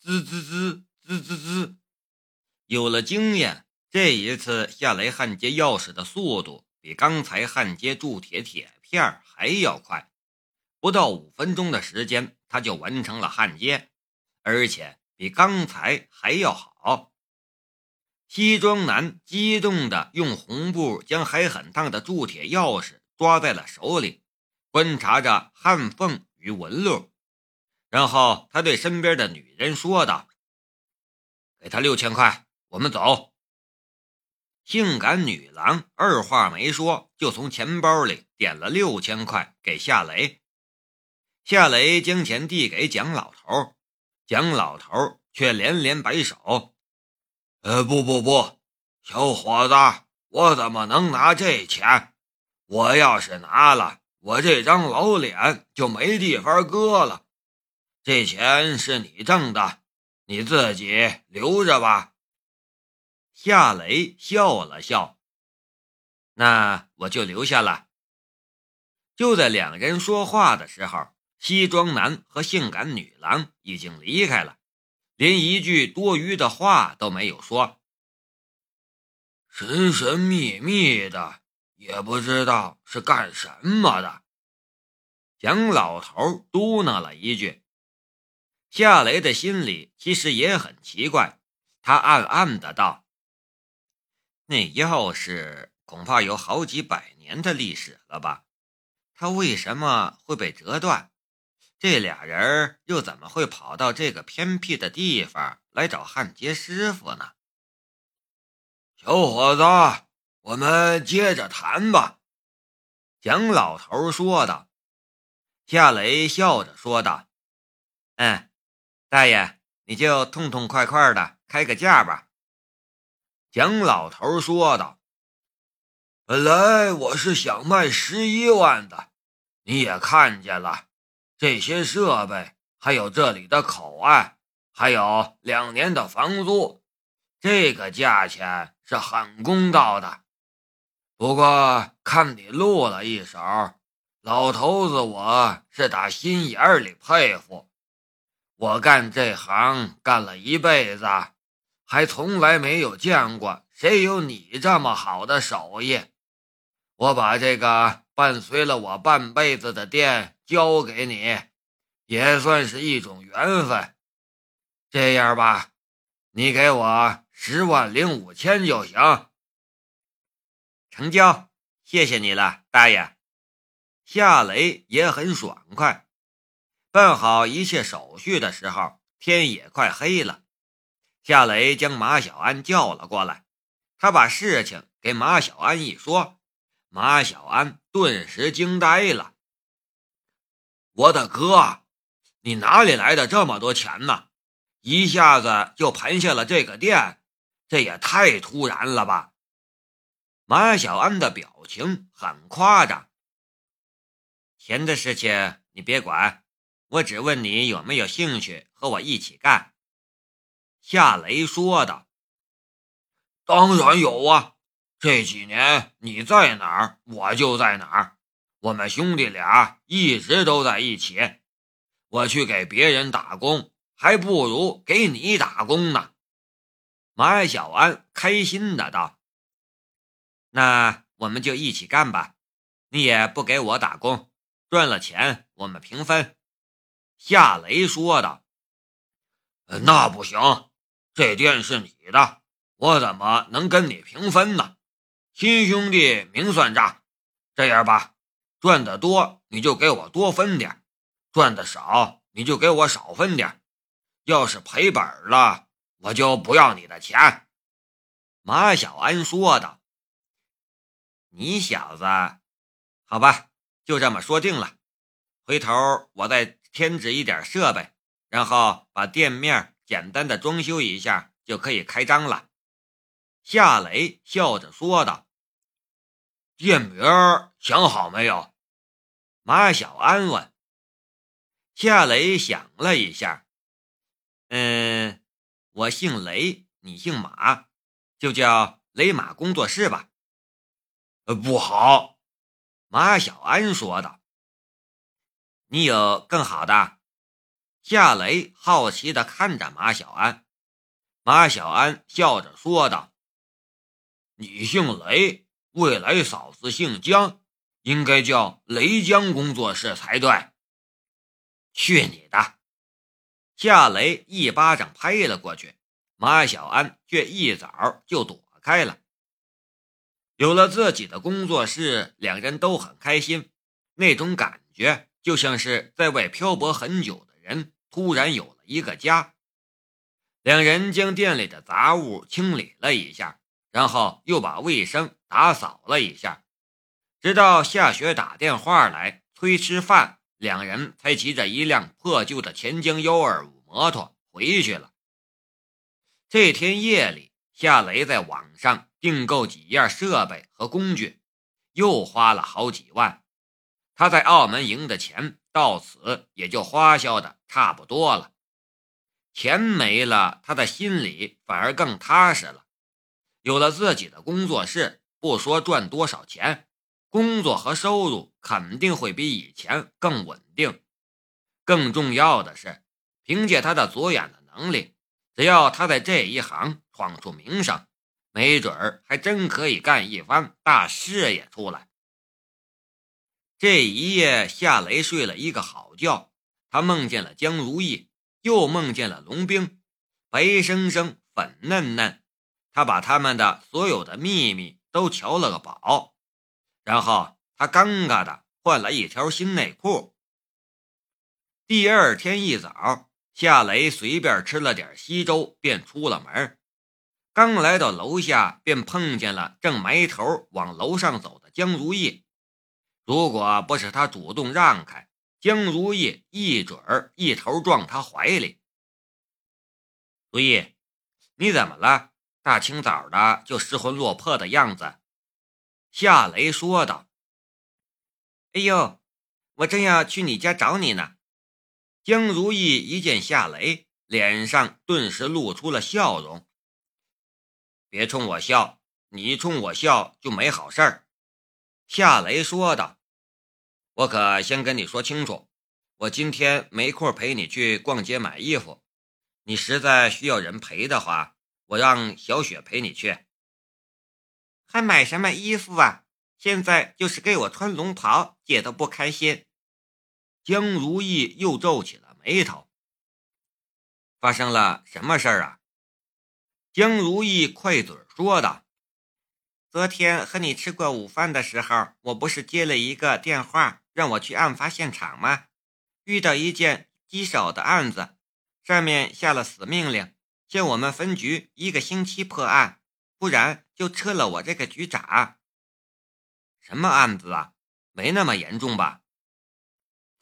滋滋滋滋滋滋。有了经验，这一次下来焊接钥匙的速度比刚才焊接铸铁铁片还要快，不到五分钟的时间，他就完成了焊接，而且比刚才还要好。西装男激动地用红布将还很烫的铸铁钥匙抓在了手里，观察着焊缝与纹路，然后他对身边的女人说道：“给他六千块，我们走。”性感女郎二话没说，就从钱包里点了六千块给夏雷。夏雷将钱递给蒋老头，蒋老头却连连摆手。呃，不不不，小伙子，我怎么能拿这钱？我要是拿了，我这张老脸就没地方搁了。这钱是你挣的，你自己留着吧。夏雷笑了笑，那我就留下了。就在两人说话的时候，西装男和性感女郎已经离开了。连一句多余的话都没有说，神神秘秘的，也不知道是干什么的。蒋老头嘟囔了一句。夏雷的心里其实也很奇怪，他暗暗的道：“那钥匙恐怕有好几百年的历史了吧？它为什么会被折断？”这俩人又怎么会跑到这个偏僻的地方来找焊接师傅呢？小伙子，我们接着谈吧。”蒋老头说道。夏雷笑着说道：“嗯，大爷，你就痛痛快快的开个价吧。”蒋老头说道：“本来我是想卖十一万的，你也看见了。”这些设备，还有这里的口岸，还有两年的房租，这个价钱是很公道的。不过看你露了一手，老头子我是打心眼里佩服。我干这行干了一辈子，还从来没有见过谁有你这么好的手艺。我把这个伴随了我半辈子的店。交给你，也算是一种缘分。这样吧，你给我十万零五千就行。成交，谢谢你了，大爷。夏雷也很爽快。办好一切手续的时候，天也快黑了。夏雷将马小安叫了过来，他把事情给马小安一说，马小安顿时惊呆了。我的哥，你哪里来的这么多钱呢？一下子就盘下了这个店，这也太突然了吧！马小安的表情很夸张。钱的事情你别管，我只问你有没有兴趣和我一起干。”夏雷说道。“当然有啊！这几年你在哪儿，我就在哪儿。”我们兄弟俩一直都在一起，我去给别人打工，还不如给你打工呢。马小安开心的道：“那我们就一起干吧，你也不给我打工，赚了钱我们平分。”夏雷说道：“那不行，这店是你的，我怎么能跟你平分呢？亲兄弟明算账，这样吧。”赚的多你就给我多分点，赚的少你就给我少分点。要是赔本了，我就不要你的钱。”马小安说道。“你小子，好吧，就这么说定了。回头我再添置一点设备，然后把店面简单的装修一下，就可以开张了。”夏雷笑着说道。店名想好没有？马小安问。夏雷想了一下，嗯，我姓雷，你姓马，就叫雷马工作室吧。不好，马小安说道。你有更好的？夏雷好奇地看着马小安，马小安笑着说道：“你姓雷，未来嫂子姓江，应该叫雷江工作室才对。”去你的！夏雷一巴掌拍了过去，马小安却一早就躲开了。有了自己的工作室，两人都很开心，那种感觉就像是在外漂泊很久的人突然有了一个家。两人将店里的杂物清理了一下，然后又把卫生打扫了一下，直到夏雪打电话来催吃饭，两人才骑着一辆破旧的钱江幺二五摩托回去了。这天夜里，夏雷在网上。订购几样设备和工具，又花了好几万。他在澳门赢的钱到此也就花销的差不多了。钱没了，他的心里反而更踏实了。有了自己的工作室，不说赚多少钱，工作和收入肯定会比以前更稳定。更重要的是，凭借他的左眼的能力，只要他在这一行闯出名声。没准儿还真可以干一番大事业出来。这一夜，夏雷睡了一个好觉，他梦见了江如意，又梦见了龙兵，白生生、粉嫩嫩，他把他们的所有的秘密都瞧了个饱。然后他尴尬的换了一条新内裤。第二天一早，夏雷随便吃了点稀粥，便出了门。刚来到楼下，便碰见了正埋头往楼上走的江如意。如果不是他主动让开，江如意一准儿一头撞他怀里。如意，你怎么了？大清早的就失魂落魄的样子。夏雷说道：“哎呦，我正要去你家找你呢。”江如意一见夏雷，脸上顿时露出了笑容。别冲我笑，你冲我笑就没好事儿。”夏雷说道。“我可先跟你说清楚，我今天没空陪你去逛街买衣服。你实在需要人陪的话，我让小雪陪你去。还买什么衣服啊？现在就是给我穿龙袍，姐都不开心。”江如意又皱起了眉头。“发生了什么事儿啊？”江如意快嘴说道：“昨天和你吃过午饭的时候，我不是接了一个电话，让我去案发现场吗？遇到一件棘手的案子，上面下了死命令，叫我们分局一个星期破案，不然就撤了我这个局长。什么案子啊？没那么严重吧？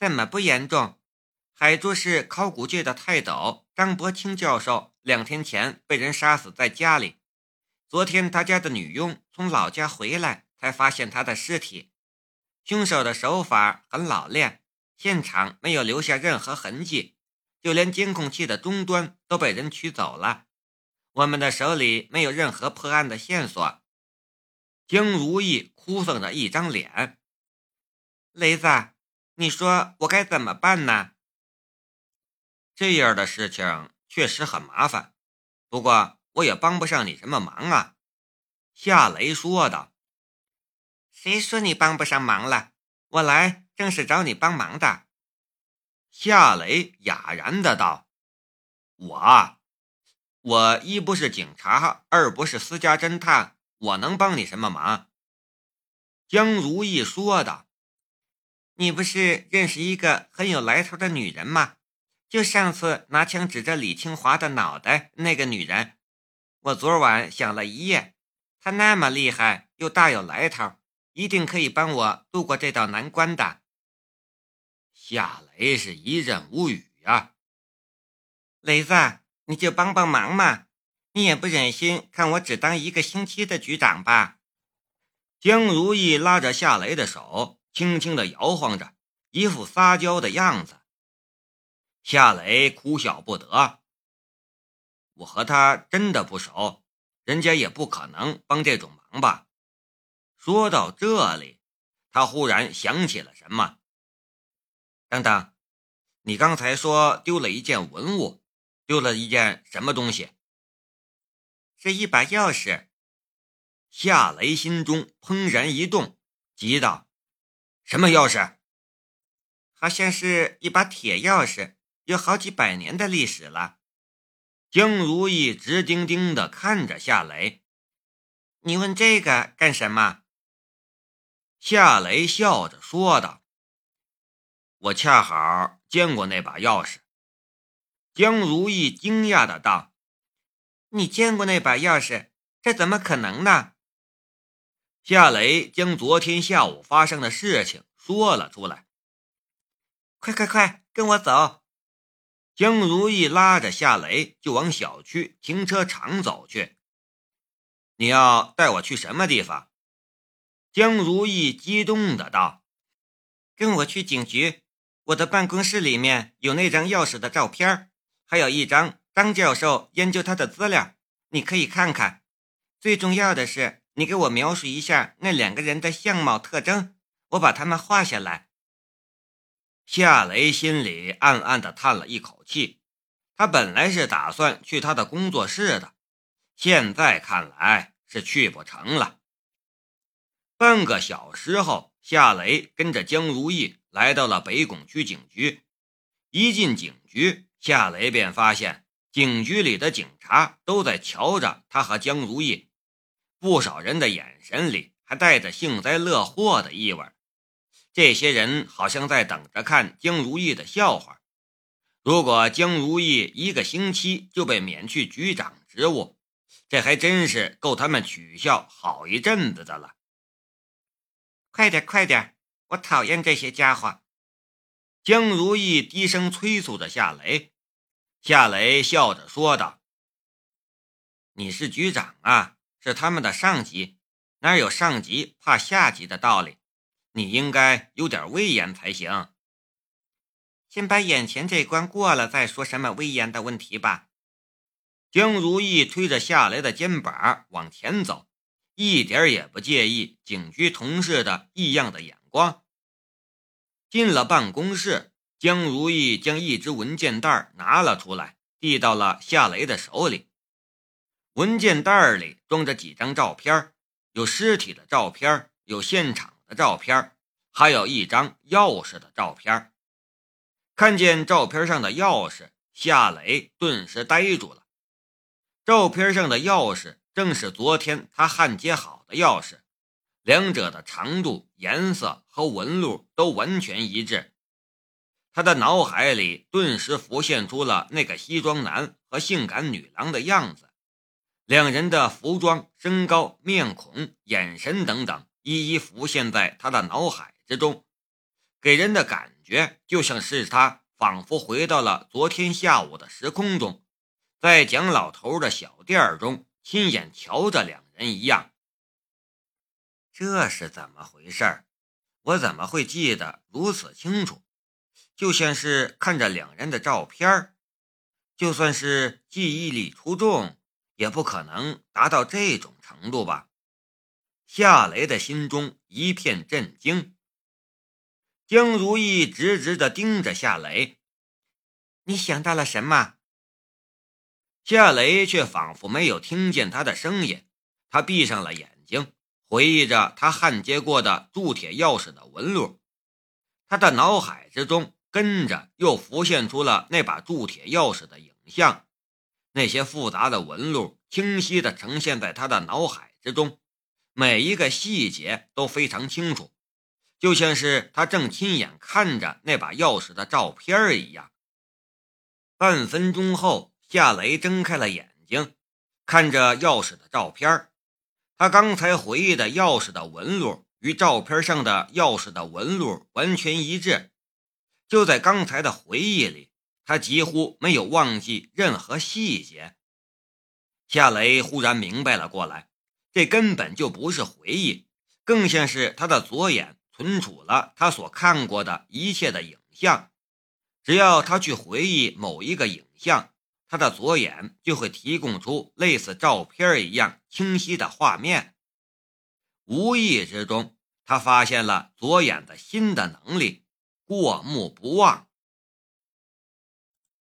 怎么不严重？海珠市考古界的泰斗张伯清教授。”两天前被人杀死在家里，昨天他家的女佣从老家回来，才发现他的尸体。凶手的手法很老练，现场没有留下任何痕迹，就连监控器的终端都被人取走了。我们的手里没有任何破案的线索。江如意哭丧着一张脸，雷子，你说我该怎么办呢？这样的事情。确实很麻烦，不过我也帮不上你什么忙啊。”夏雷说道。“谁说你帮不上忙了？我来正是找你帮忙的。”夏雷哑然的道。“我，我一不是警察，二不是私家侦探，我能帮你什么忙？”江如意说道。“你不是认识一个很有来头的女人吗？”就上次拿枪指着李清华的脑袋那个女人，我昨晚想了一夜，她那么厉害又大有来头，一定可以帮我度过这道难关的。夏雷是一阵无语呀。雷子，你就帮帮忙嘛，你也不忍心看我只当一个星期的局长吧？江如意拉着夏雷的手，轻轻的摇晃着，一副撒娇的样子。夏雷哭笑不得，我和他真的不熟，人家也不可能帮这种忙吧？说到这里，他忽然想起了什么。等等，你刚才说丢了一件文物，丢了一件什么东西？是一把钥匙。夏雷心中怦然一动，急道：“什么钥匙？好像是一把铁钥匙，有好几百年的历史了。”江如意直盯盯地看着夏雷：“你问这个干什么？”夏雷笑着说道：“我恰好见过那把钥匙。”江如意惊讶的道：“你见过那把钥匙？这怎么可能呢？”夏雷将昨天下午发生的事情说了出来。“快快快，跟我走！”江如意拉着夏雷就往小区停车场走去。“你要带我去什么地方？”江如意激动的道：“跟我去警局，我的办公室里面有那张钥匙的照片，还有一张张教授研究他的资料，你可以看看。最重要的是，你给我描述一下那两个人的相貌特征，我把他们画下来。”夏雷心里暗暗的叹了一口气，他本来是打算去他的工作室的，现在看来是去不成了。半个小时后，夏雷跟着江如意来到了北拱区警局。一进警局，夏雷便发现警局里的警察都在瞧着他和江如意，不少人的眼神里还带着幸灾乐祸的意味。这些人好像在等着看江如意的笑话。如果江如意一个星期就被免去局长职务，这还真是够他们取笑好一阵子的了。快点，快点！我讨厌这些家伙。江如意低声催促着夏雷。夏雷笑着说道：“你是局长啊，是他们的上级，哪有上级怕下级的道理？你应该有点威严才行。先把眼前这关过了，再说什么威严的问题吧。”江如意推着夏雷的肩膀往前走。一点也不介意警局同事的异样的眼光。进了办公室，江如意将一只文件袋拿了出来，递到了夏雷的手里。文件袋里装着几张照片，有尸体的照片，有现场的照片，还有一张钥匙的照片。看见照片上的钥匙，夏雷顿时呆住了。照片上的钥匙。正是昨天他焊接好的钥匙，两者的长度、颜色和纹路都完全一致。他的脑海里顿时浮现出了那个西装男和性感女郎的样子，两人的服装、身高、面孔、眼神等等，一一浮现在他的脑海之中，给人的感觉就像是他仿佛回到了昨天下午的时空中，在蒋老头的小店中。亲眼瞧着两人一样，这是怎么回事我怎么会记得如此清楚？就像是看着两人的照片就算是记忆力出众，也不可能达到这种程度吧？夏雷的心中一片震惊。江如意直直的盯着夏雷：“你想到了什么？”夏雷却仿佛没有听见他的声音，他闭上了眼睛，回忆着他焊接过的铸铁钥匙的纹路。他的脑海之中跟着又浮现出了那把铸铁钥匙的影像，那些复杂的纹路清晰地呈现在他的脑海之中，每一个细节都非常清楚，就像是他正亲眼看着那把钥匙的照片一样。半分钟后。夏雷睁开了眼睛，看着钥匙的照片他刚才回忆的钥匙的纹路与照片上的钥匙的纹路完全一致。就在刚才的回忆里，他几乎没有忘记任何细节。夏雷忽然明白了过来，这根本就不是回忆，更像是他的左眼存储了他所看过的一切的影像。只要他去回忆某一个影像。他的左眼就会提供出类似照片一样清晰的画面。无意之中，他发现了左眼的新的能力——过目不忘。